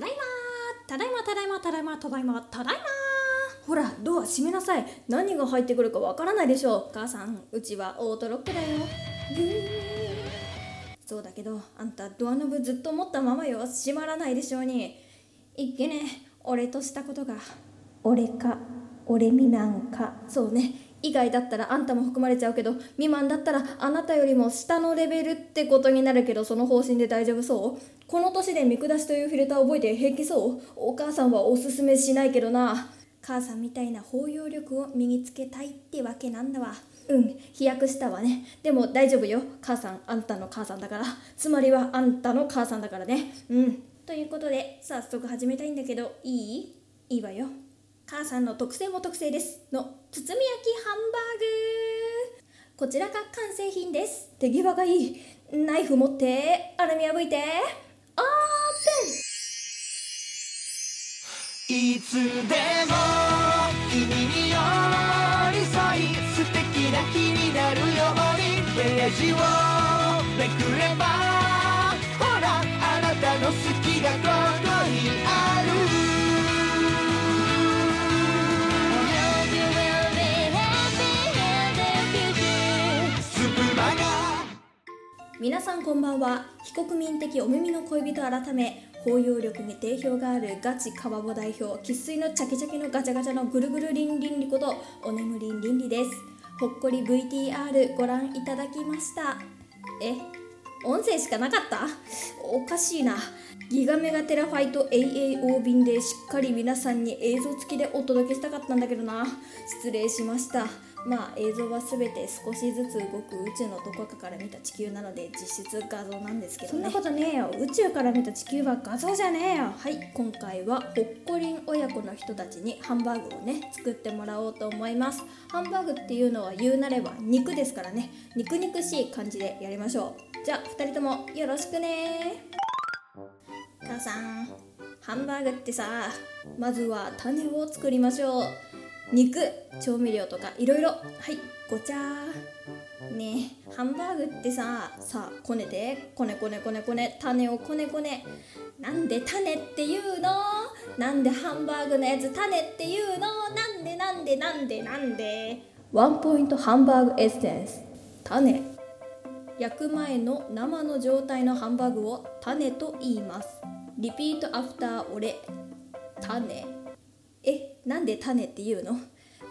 ただいまただいまただいまただいまただいまただいまほらドア閉めなさい何が入ってくるかわからないでしょう母さんうちはオートロックだよそうだけどあんたドアノブずっと持ったままよ閉まらないでしょうにいっけね俺としたことが俺か俺未満かそうね以外だったらあんたも含まれちゃうけど未満だったらあなたよりも下のレベルってことになるけどその方針で大丈夫そうこの年で見下しというフィルター覚えて平気そう？お母さんはおすすめしないけどな。母さんみたいな包容力を身につけたいってわけなんだわ。うん飛躍したわね。でも大丈夫よ。母さんあんたの母さんだから。つまりはあんたの母さんだからね。うん。ということで早速始めたいんだけどいい？いいわよ。母さんの特製も特製です。の包み焼きハンバーグ。こちらが完成品です。手際がいい。ナイフ持ってアルミ破いてオープン。いつでも君に寄り添い素敵な日になるように。ページをめくればほらあなたの好きがこう。皆さんこんばんは。非国民的お耳の恋人改め包容力に定評があるガチカバボ代表生粋のチャキチャキのガチャガチャのぐるぐるりんりんりことおねむりんりんりです。ほっこり VTR ご覧いただきました。え音声しかなかった？おかしいな。ギガメガテラファイト AAO 便でしっかり皆さんに映像付きでお届けしたかったんだけどな。失礼しました。まあ映像は全て少しずつ動く宇宙のどこかから見た地球なので実質画像なんですけどね。そんなことねえよ。宇宙から見た地球は画像じゃねえよ。はい今回はほっこりん親子の人たちにハンバーグをね作ってもらおうと思います。ハンバーグっていうのは言うなれば肉ですからね。肉肉しい感じでやりましょう。じゃあ2人ともよろしくね。母さんハンバーグってさまずは種を作りましょう肉調味料とかいろいろ。はいごちゃー。ねえハンバーグってささあこねて。こねこねこねこね。種をこねこね。なんで種っていうの？なんでハンバーグのやつ種っていうの？なんでなんでなんでなんで？ワンポイントハンバーグエッセンス。種。焼く前の生の状態のハンバーグを種と言います。 repeat after 俺種。えなんで種っていうの？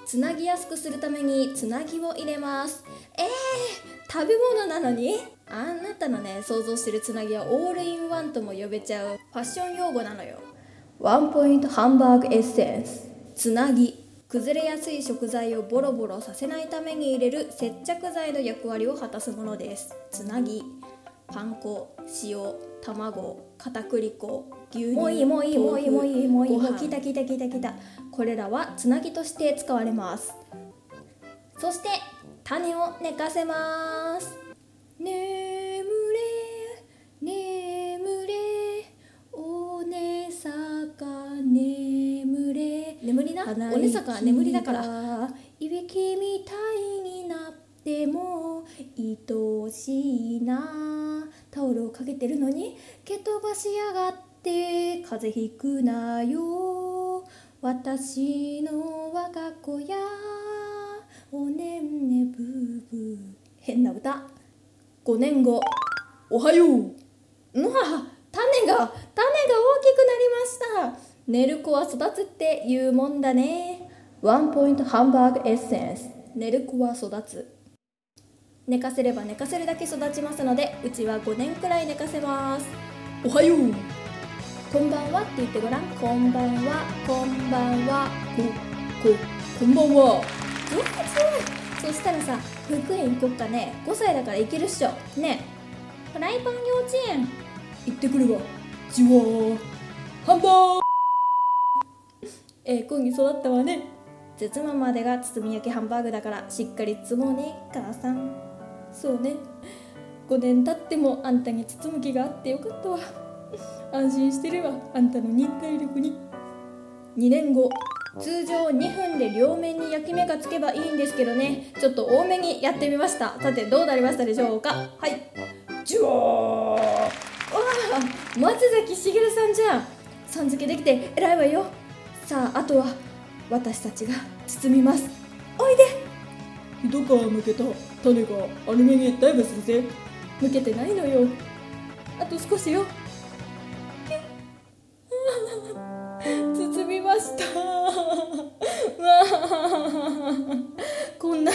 つなぎやすくするためにつなぎを入れます。えー、食べ物なのに？あなたのね想像してるつなぎはオールインワンとも呼べちゃうファッション用語なのよ。ワンポイントハンバーグエッセンス。つなぎ。崩れやすい食材をボロボロさせないために入れる接着剤の役割を果たすものです。つなぎパン粉塩卵片栗粉牛乳もういいもういいもういいもういいもういい。もうきたきたきたきた。これらはつなぎとして使われます。そして種を寝かせます。眠れ眠れ。おねさか眠れ。眠りな？おねさかは眠りだから。いびきみたいになっても愛しいなタオルをかけてるのに蹴飛ばしやがって風邪ひくなよ。私の我が子や。おねんねブーブー。変な歌。5年後。おはよう。のは種が種が大きくなりました。寝る子は育つって言うもんだね。ワンポイントハンバーグエッセンス。寝る子は育つ。寝かせれば寝かせるだけ育ちますのでうちは5年くらい寝かせます。おはよう。こんばんは。って言ってごらん。こんばんは。こんばんは。こここんばんは。上手そしたらさ保育園行こっかね。5歳だから行けるっしょ。ね。えフライパン幼稚園。行ってくるわ。じわー。ハンバーグ。ええ子に育ったわね。包むまでが包み焼きハンバーグだからしっかり包もうね。母さんそうね。5年経ってもあんたに包む気があってよかったわ。安心してるわ。あんたの忍耐力に。2年後通常2分で両面に焼き目がつけばいいんですけどね。ちょっと多めにやってみました。さてどうなりましたでしょうか？はい。ジュワー。わあ松崎しげるさんじゃん。さん付けできて偉いわよ。さああとは私たちが包みます。おいで。一皮むけた種がアルミにダイブするぜ向けてないのよ。あと少しよ。包みました。こんな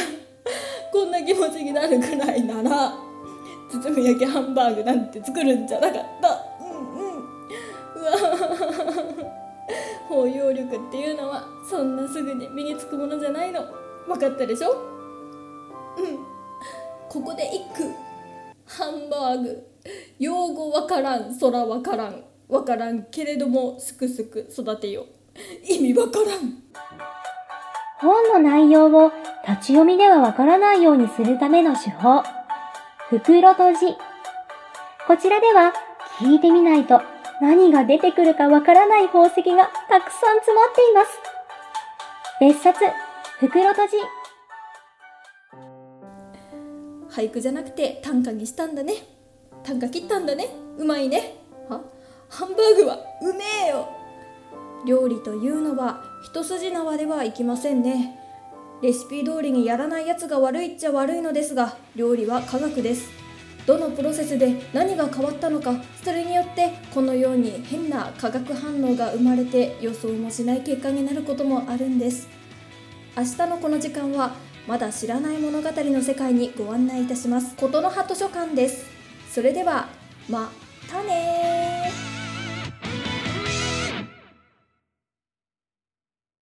こんな気持ちになるくらいなら包み焼きハンバーグなんて作るんじゃなかった。うんうん。うわ包容力っていうのはそんなすぐに身につくものじゃないの。分かったでしょ？うん。ここで一句。ハンバーグ。用語わからん。空わからん。わからん。けれどもすくすく育てよ意味わからん。本の内容を立ち読みではわからないようにするための手法。袋閉じ。こちらでは聞いてみないと何が出てくるかわからない宝石がたくさん詰まっています。別冊、袋閉じ。俳句じゃなくて短歌にしたんだね。短歌切ったんだね。うまいね。は？ハンバーグはうめえよ。料理というのは一筋縄ではいきませんね。レシピ通りにやらないやつが悪いっちゃ悪いのですが料理は科学です。どのプロセスで何が変わったのかそれによってこのように変な化学反応が生まれて予想もしない結果になることもあるんです。明日のこの時間はまだ知らない物語の世界にご案内いたします。琴の葉図書館です。それではまたね